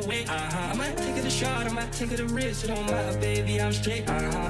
the way. Uh-huh. I might take it a shot, I might take it a risk. It don't matter, baby, I'm straight, aha.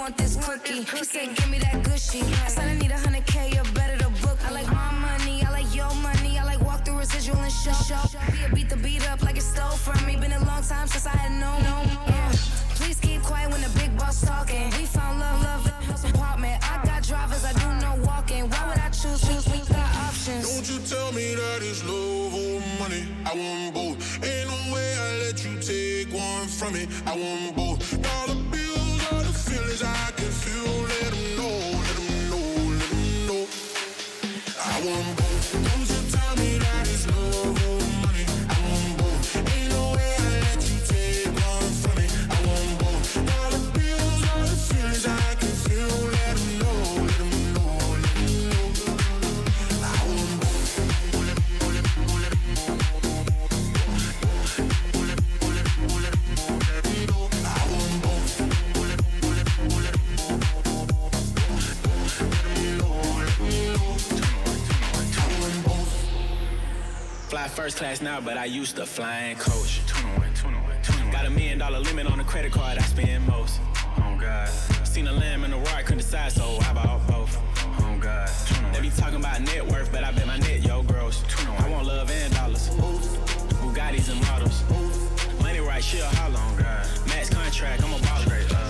want this cookie. He said, give me that gushy. I said, I need a hundred K, you're better to book. I like my money, I like your money. I like walk through residual and show. show. a beat the beat up like it stole from me. Been a long time since I had known. No, yeah. Please keep quiet when the big boss talking. We found love, love, house apartment. I got drivers, I do no walking. Why would I choose? Choose, we got options. Don't you tell me that it's love or money. I want both. Ain't no way I let you take one from me. I want both. First class now, but I used to flying coach. Got a million dollar limit on the credit card I spend most. Oh God. Seen a lamb in the roar, couldn't decide, so I bought both. Oh God. They be talking about net worth, but I bet my net yo gross. I want love and dollars. Bugattis and models. Money right, she a holler. Oh God. Max contract, I'm a baller. Uh, she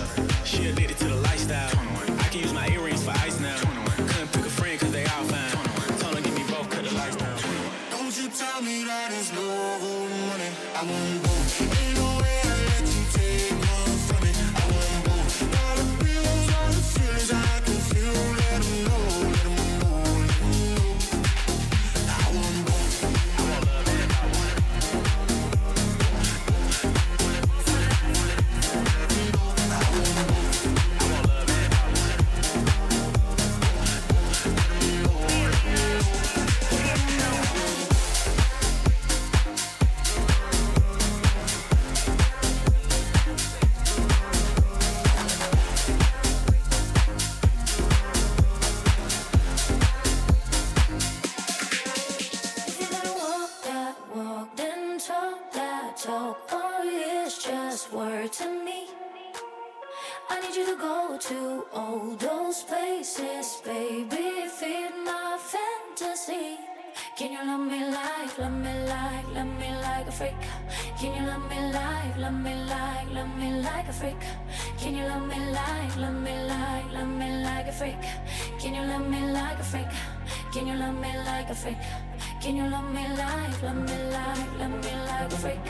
All those places, baby, feed my fantasy. Can you love me like, love me like, love me like a freak? Can you love me like, love me like, love me like a freak? Can you love me like, love me like, love me like a freak? Can you love me like a freak? Can you love me like a freak? Can you love me like, love me like, love me like a freak?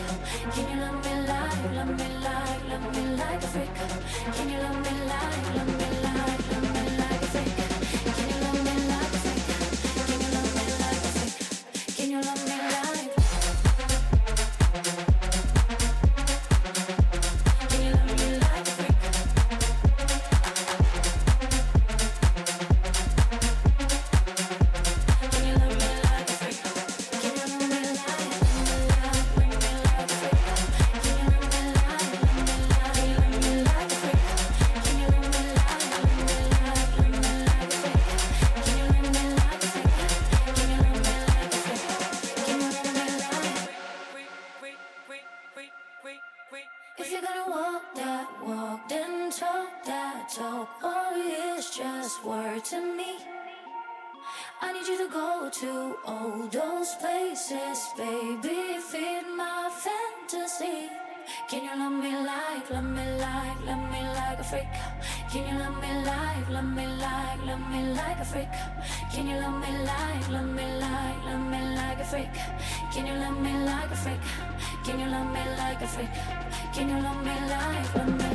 Can you love me like, love me like, love me like a freak? Can you love me like, love me like, love me like you love me? to all those places, baby. Feed my fantasy. Can you love me like, love me like, love me like a freak? Can you love me like, love me like, love me like a freak? Can you love me like, love me like, love me like a freak? Can you love me like a freak? Can you love me like a freak? Can you love me like, love me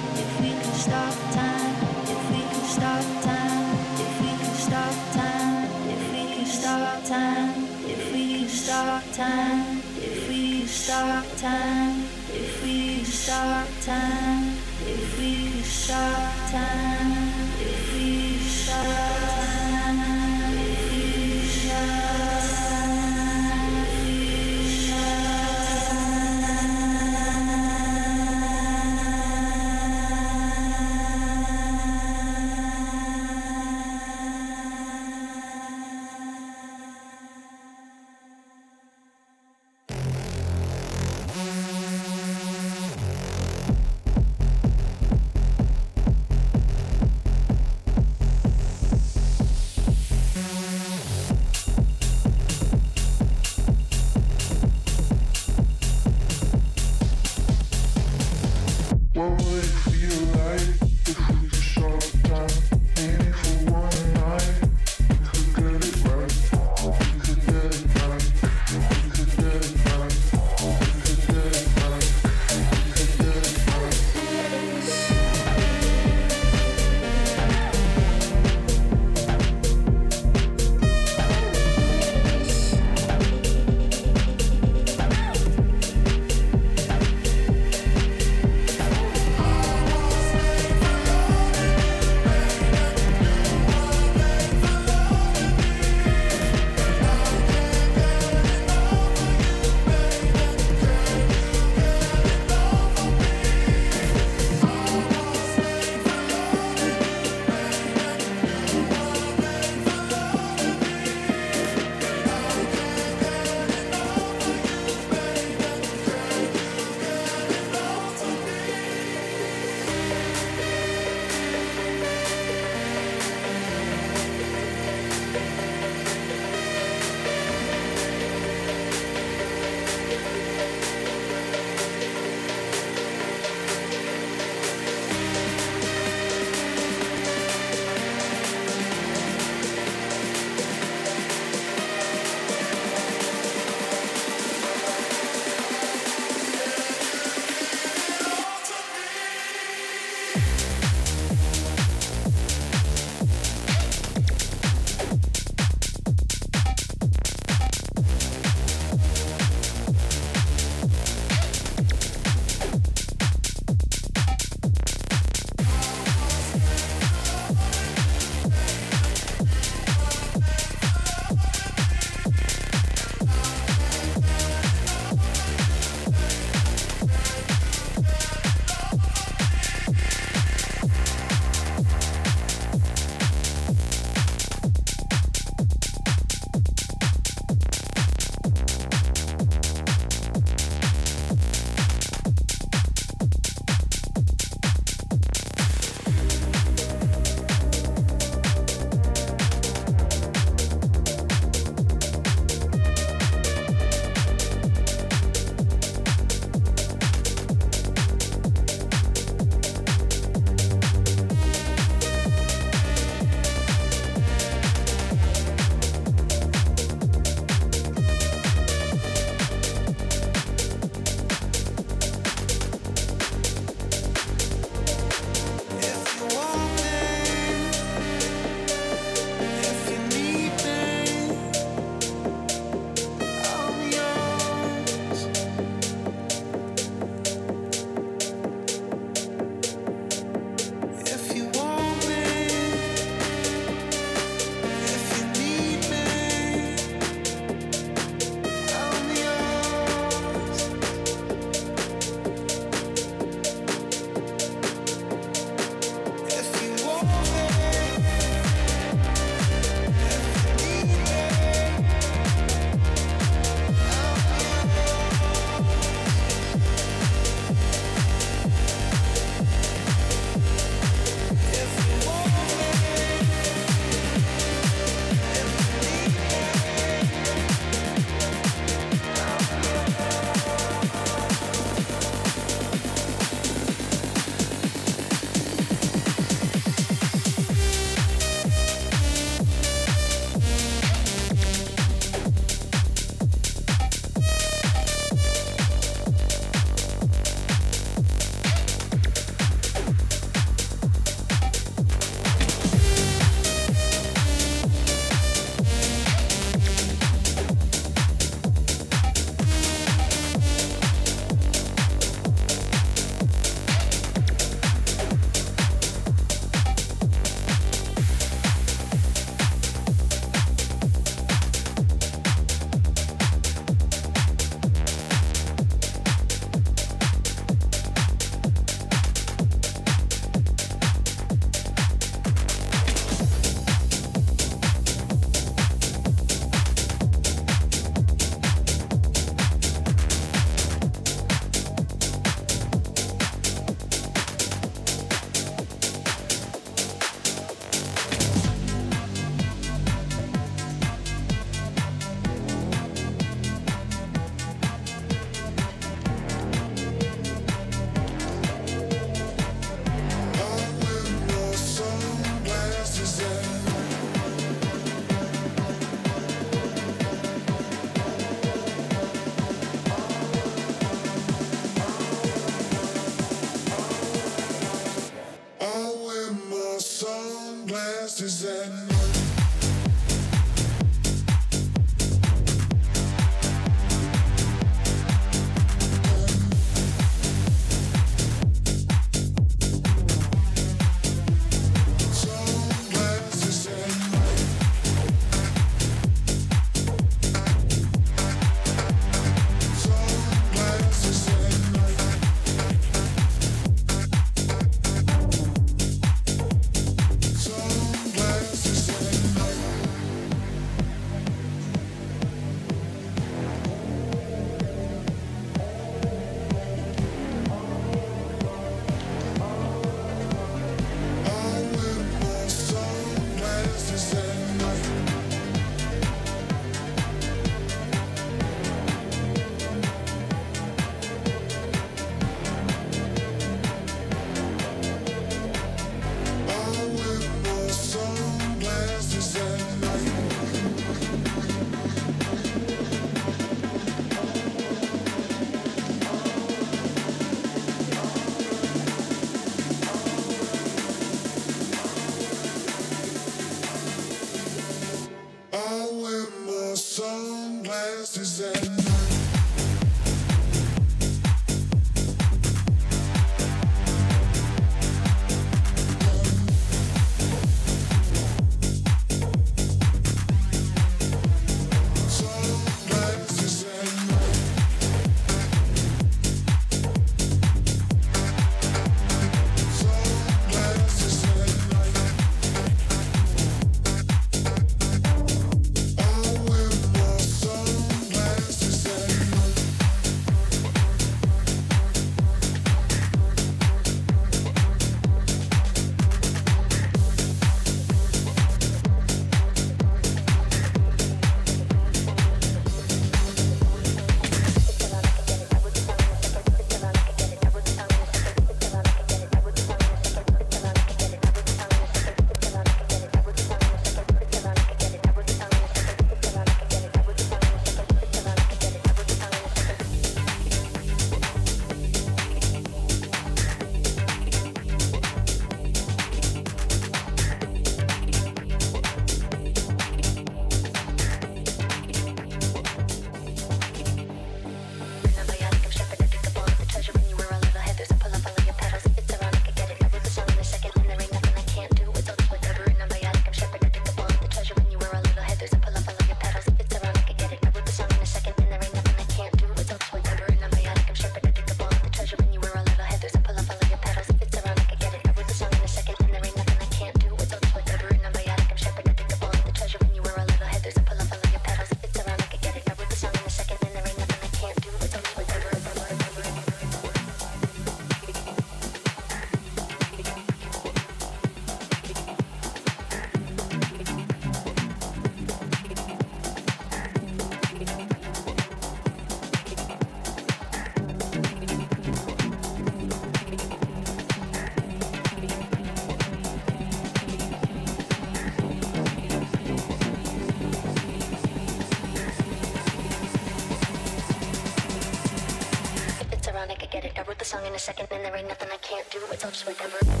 song in a second and there ain't nothing I can't do. It's all just whatever.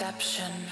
Deception.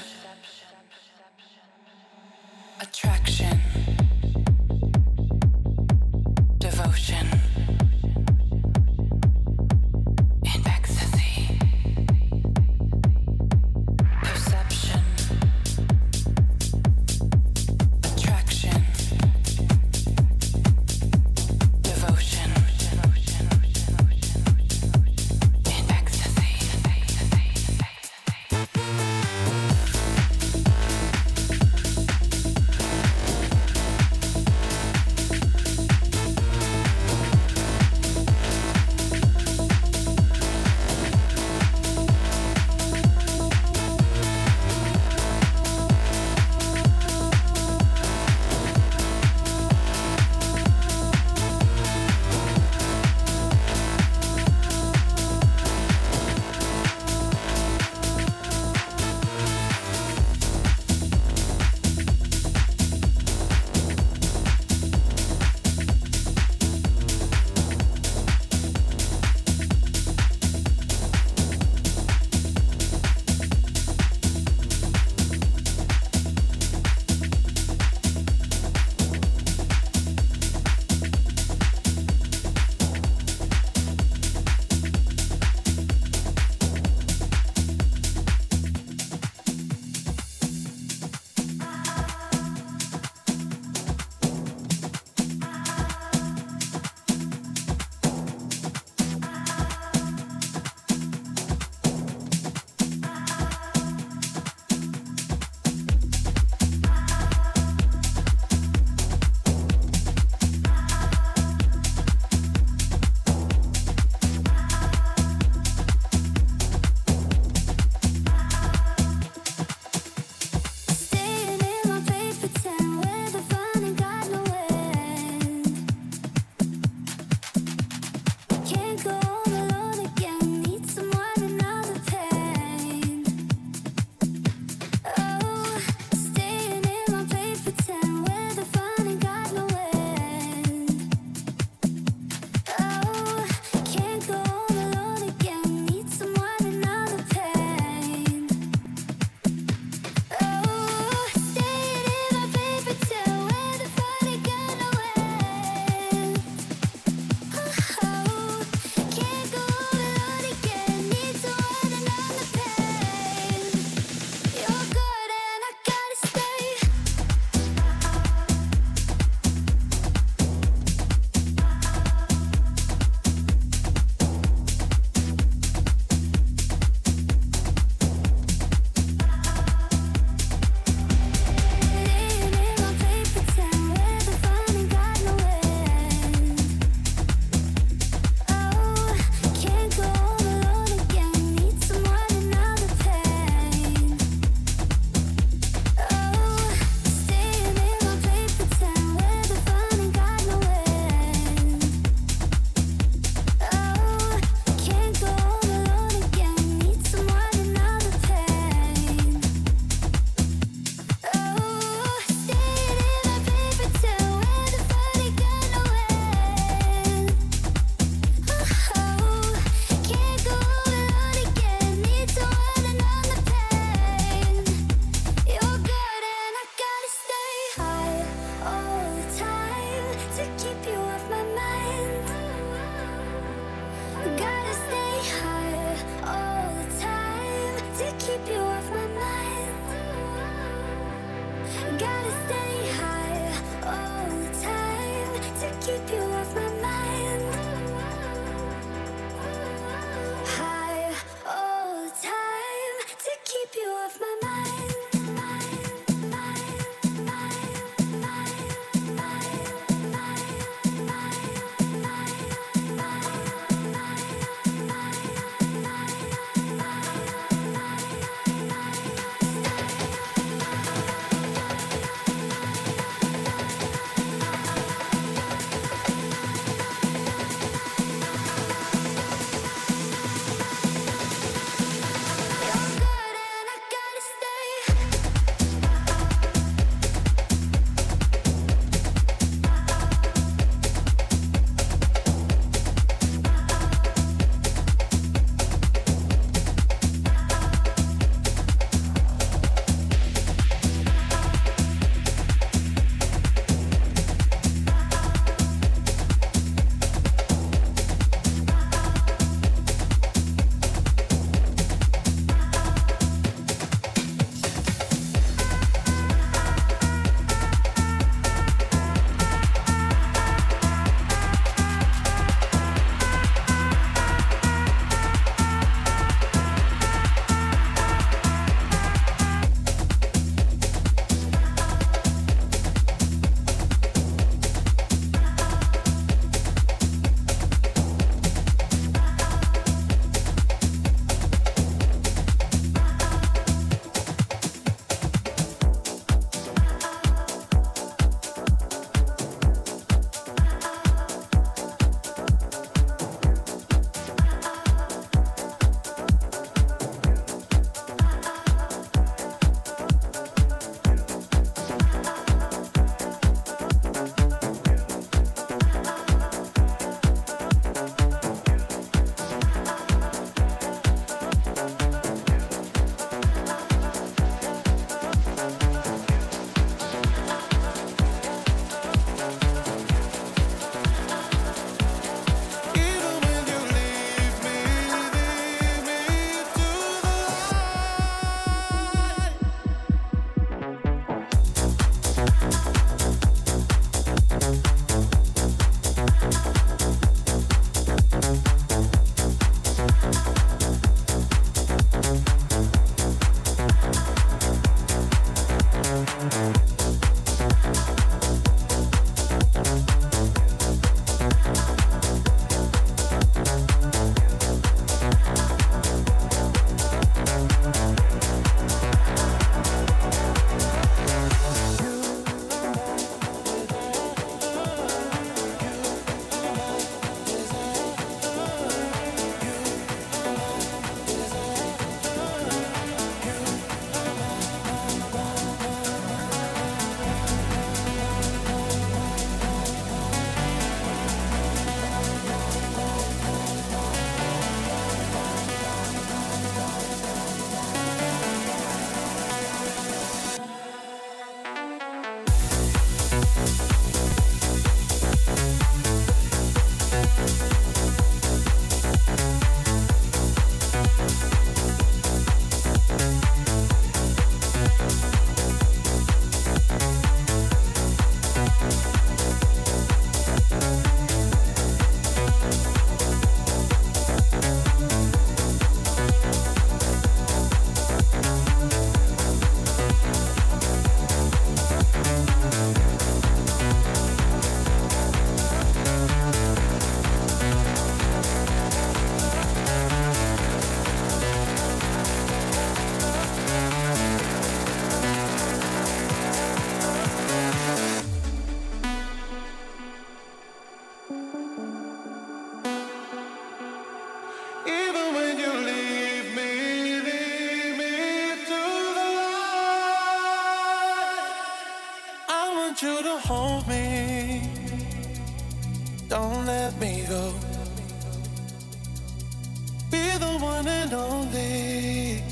one and only.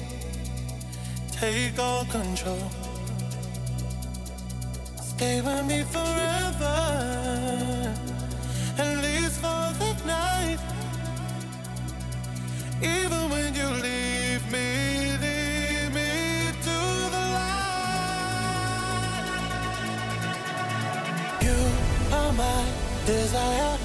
Take all control. Stay with me forever, at least for the night. Even when you leave me, leave me to the light. You are my desire.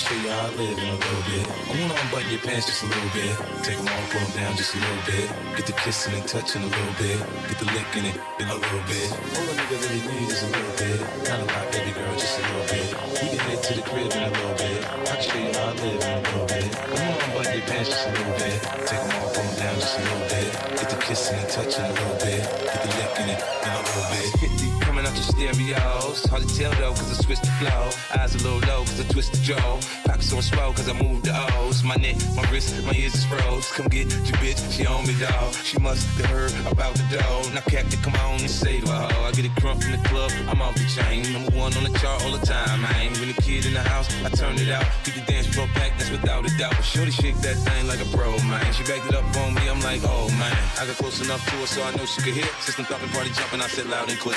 Show you how I live in a little bit. I wanna unbutton your pants just a little bit. Take them off, pull them down just a little bit. Get the kissing and touching a little bit. Get the licking it in a little bit. All a nigga really need is a little bit. Not a lot, baby girl, just a little bit. We can head to the crib in a little bit. I can show you how I live in a little bit. I wanna unbutton your pants just a little bit. Take them off, pull them down just a little bit. Get the kissing and touching a little bit. Get the licking it in a little bit. 50 coming out your stereos. Hard to tell though, cause I switched the flow. Eyes a little low, cause I twist the jaw. Pockets on swell, cause I moved the O's. My neck, my wrist, my ears is froze. Come get your bitch, she on me, dog. She must have heard about the dough. Now, Captain, come on and save her. ho. I get a crump in the club, I'm off the chain. Number one on the chart all the time, man. When the kid in the house, I turn it out. Keep the dance floor packed, that's without a doubt. Shorty shake that thing like a pro, man. She backed it up on me, I'm like, oh, man. I got close enough to her so I know she could hear. System thumping, party jumping, I said loud and clear.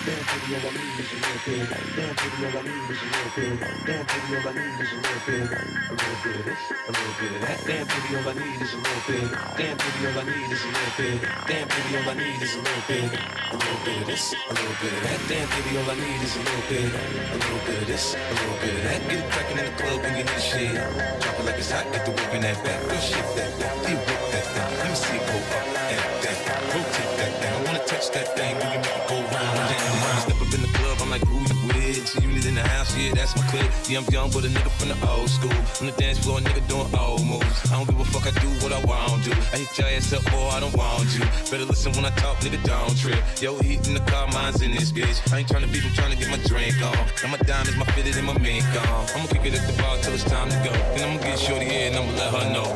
Damn, baby, all I need is a little bit. All I need is a little bit. All I need is a little bit. A little bit of this, a little bit of that. All I need is a little bit. All I need is a little bit. All I need is a little bit. A little bit of this, a little bit of that. All I need is a little bit. A little bit of this, a little bit of that. Get it in the club shit. Like it's hot, the work in that back. Girl, shake that thing, do whip that. Let me see go touch that thing when you make it go round and I step up in the club, I'm like, who you with? G-Unit in the house, yeah, that's my clique. Yeah, I'm young, but a nigga from the old school. On the dance floor, nigga doing old moves. I don't give a fuck, I do what I want to. I hit your ass up, boy, I don't want you. Better listen when I talk, nigga, don't trip. Yo, heat in the car, mine's in this bitch. I ain't trying to beef, I'm trying to get my drink on. Now my diamonds, my fitted, and my mink on. I'ma kick it at the bar till it's time to go. Then I'ma get shorty here and I'ma let her know.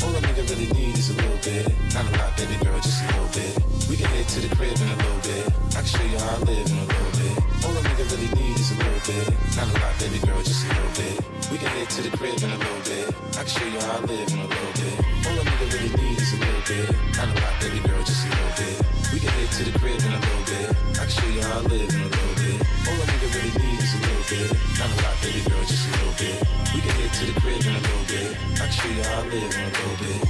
All a nigga really need is a little bit. Not a lot, baby girl, just a little bit. Can head to the crib in a little bit. I can show you how I live in a little bit. All a nigga really need is a little bit. Not a lot, baby girl, just a little bit. We can head to the crib in a little bit. I can show you how I live in a little bit. All a nigga really need is a little bit. Not a lot, baby girl, just a little bit. We can head to the crib in a little bit. I can show you how I live in a little bit. All a nigga really need is a little bit. Not a lot, baby girl, just a little bit. We can head to the crib in a little bit. I can show you how I live in a little bit.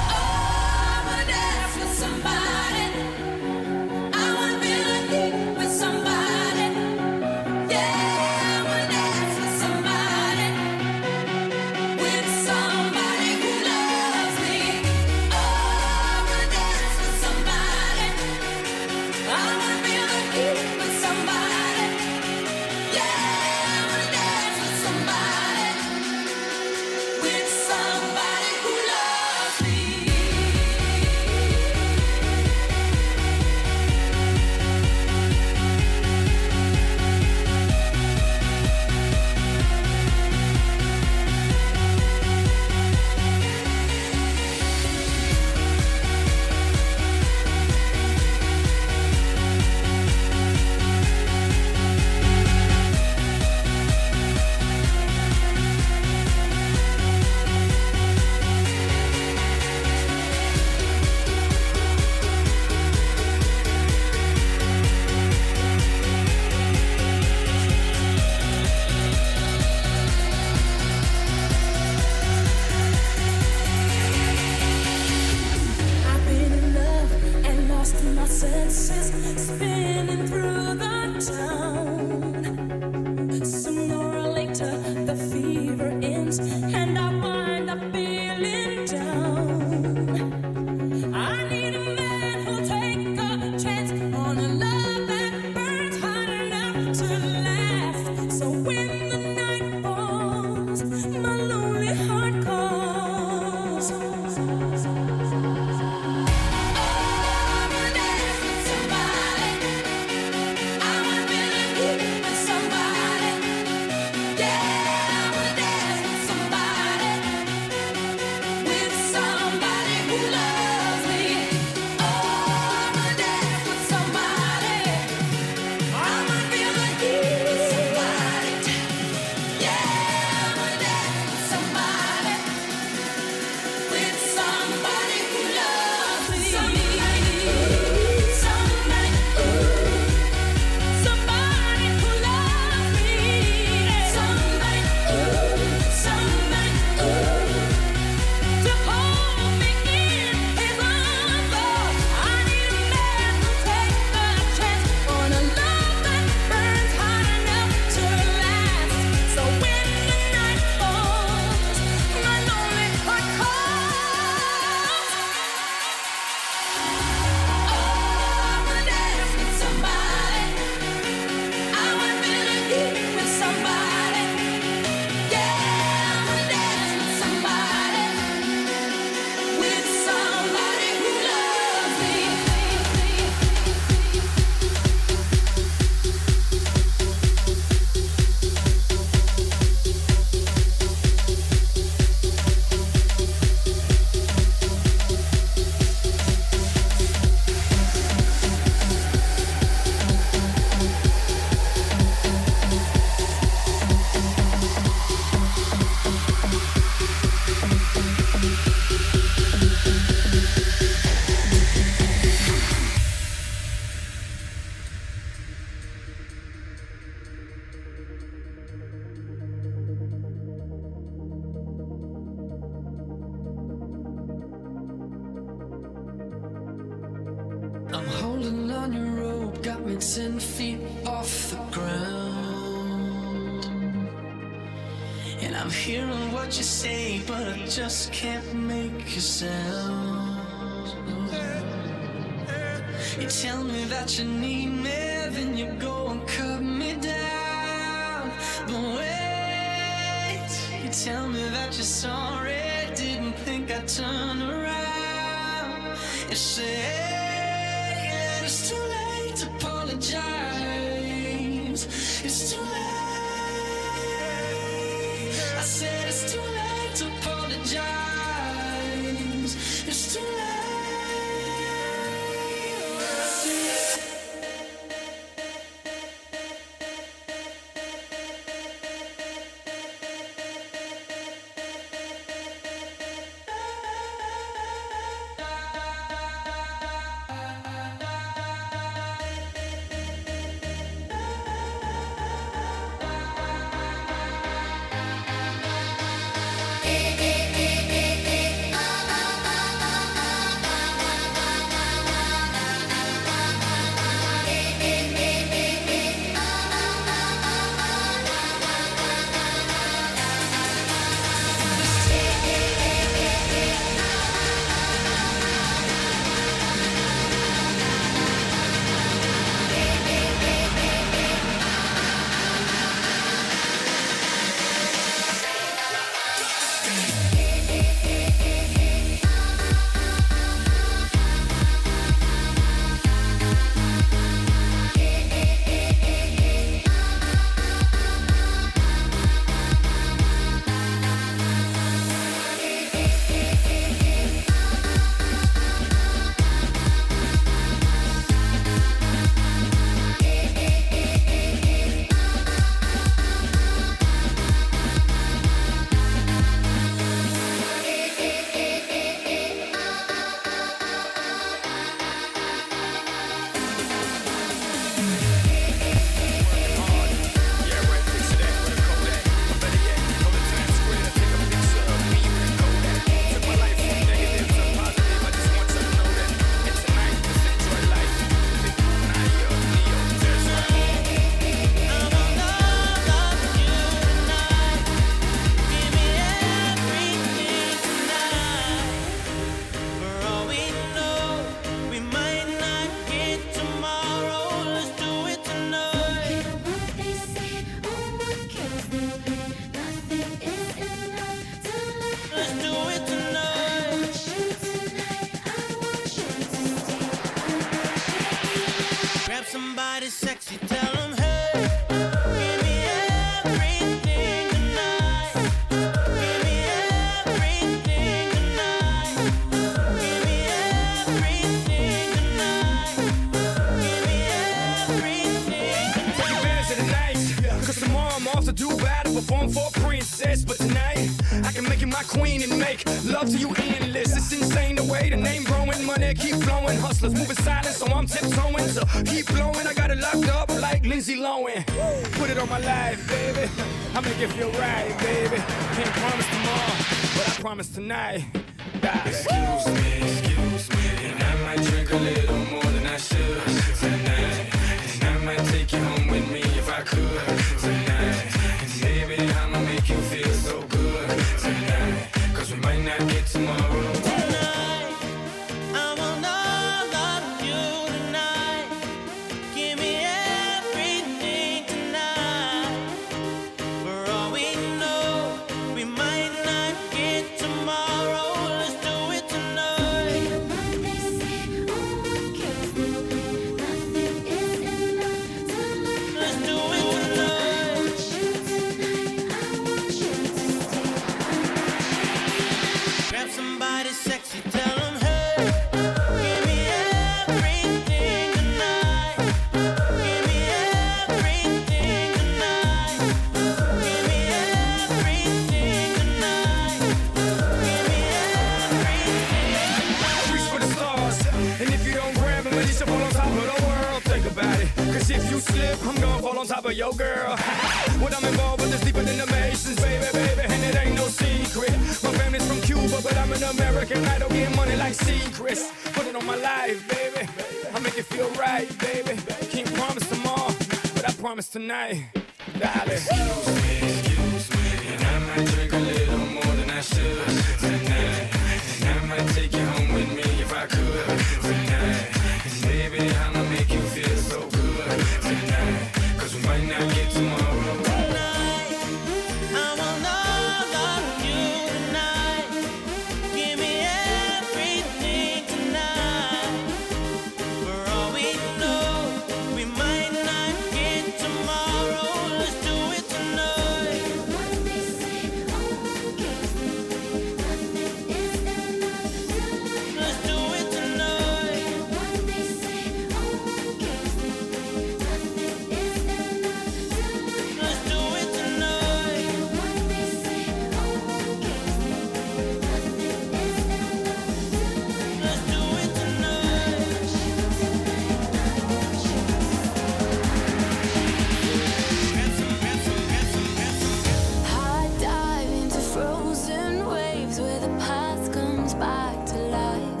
back to life.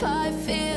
Five feet.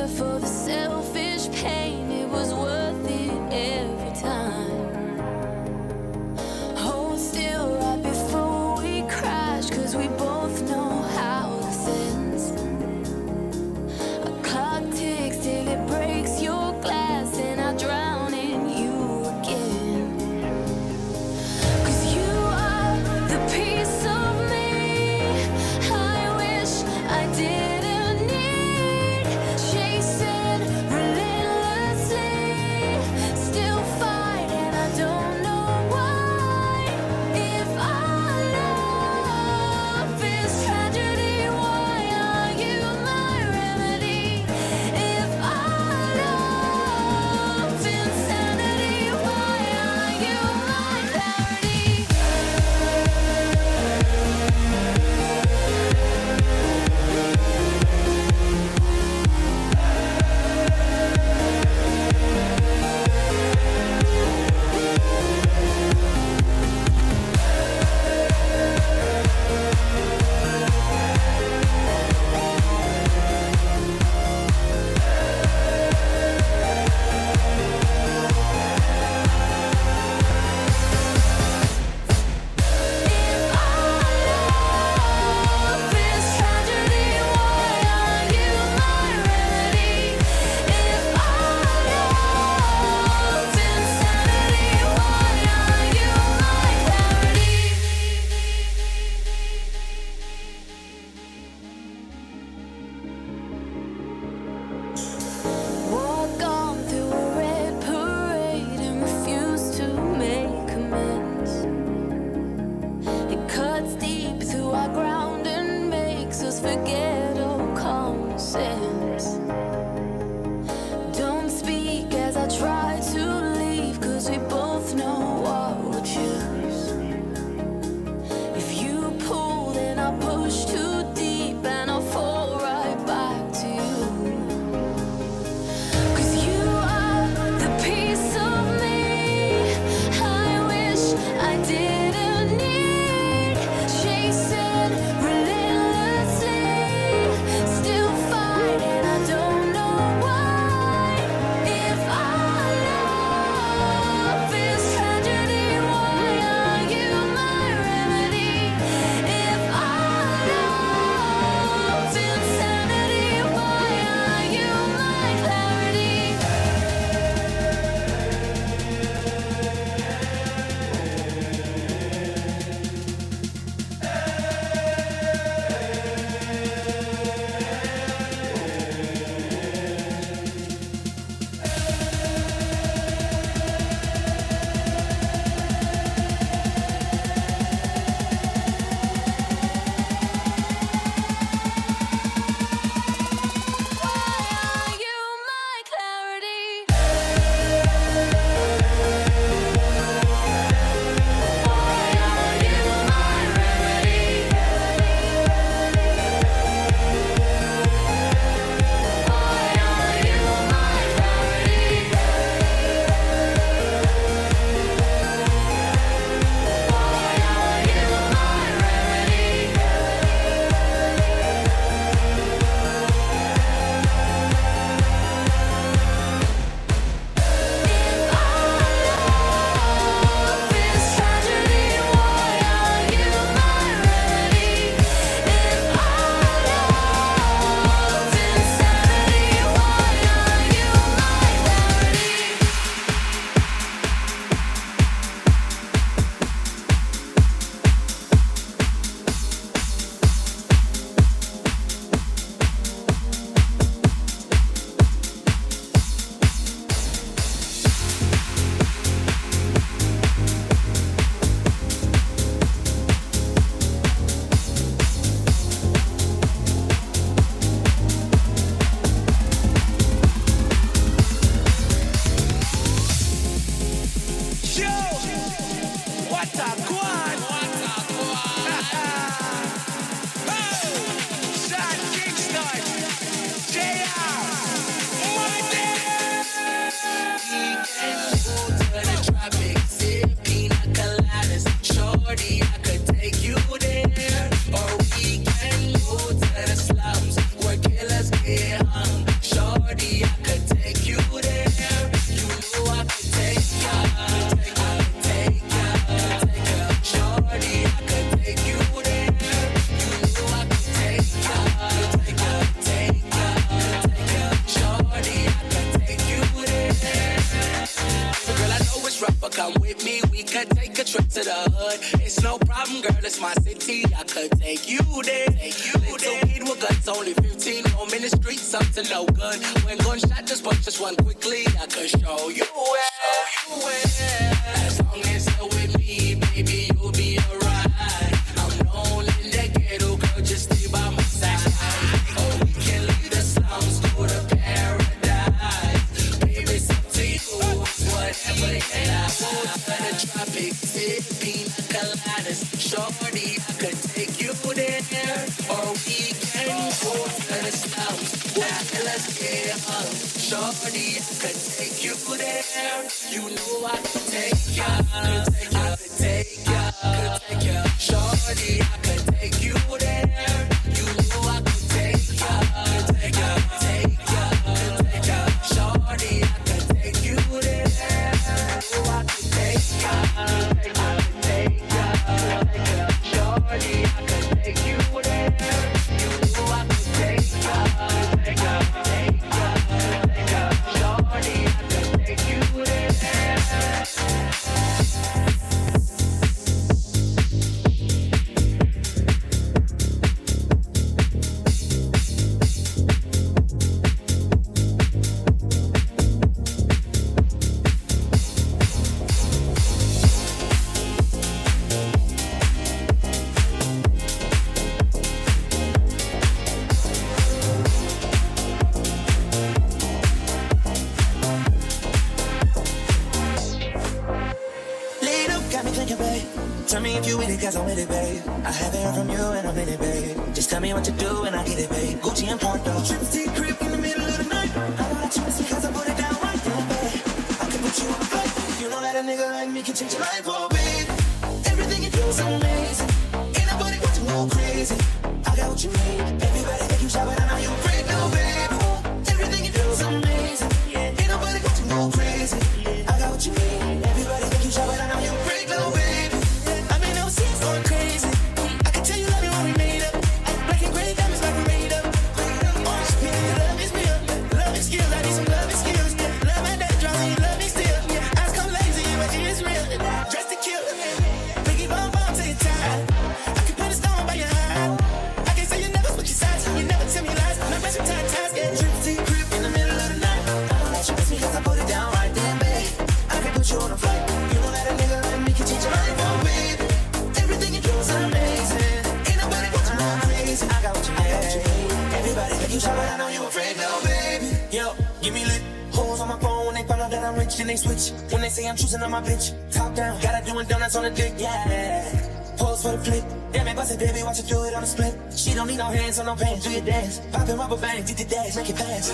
ran into your dance. Popping rubber bands, did the dance, make it fast.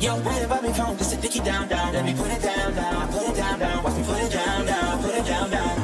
Yo, brand about me phone, just a dicky down, down. Let me put it down, down, put it down, down. Watch me put it down, down, put it down, down.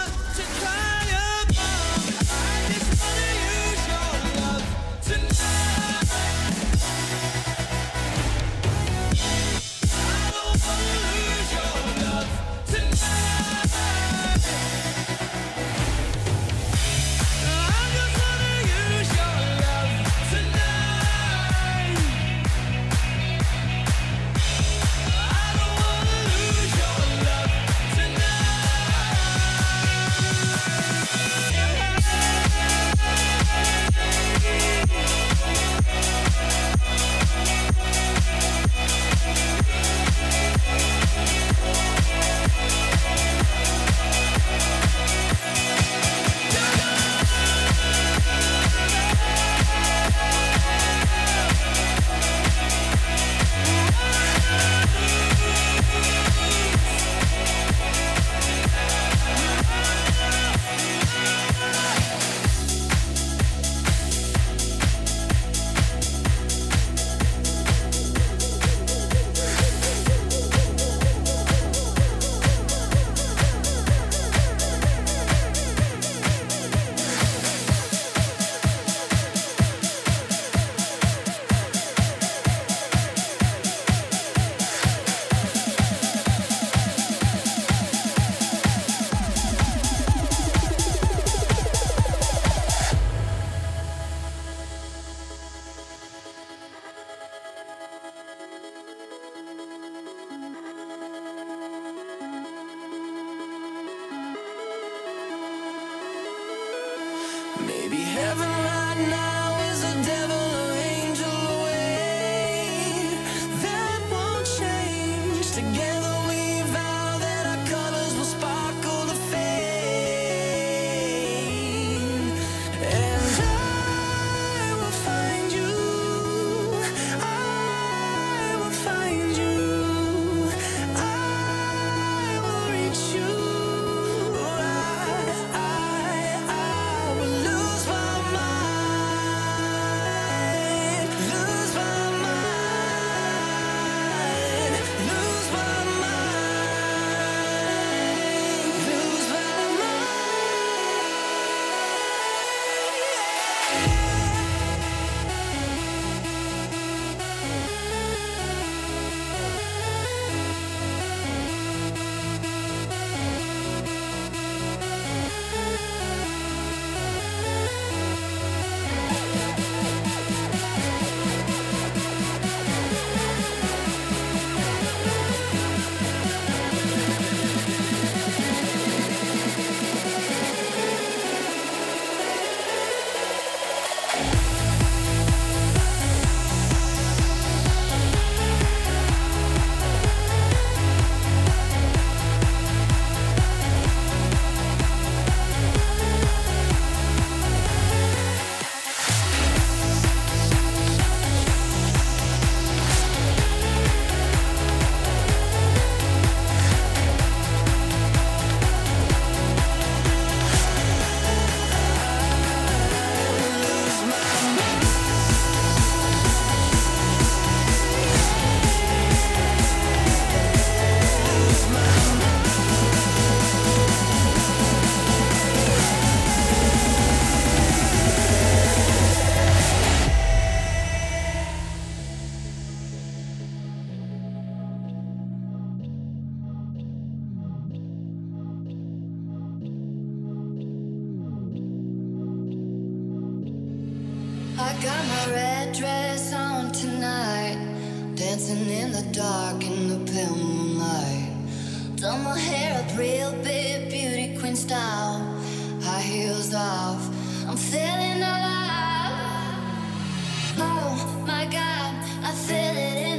I got my red dress on tonight, dancing in the dark in the pale moonlight. Done my hair up real big, beauty queen style, high heels off. I'm feeling alive. Oh my God, I feel it.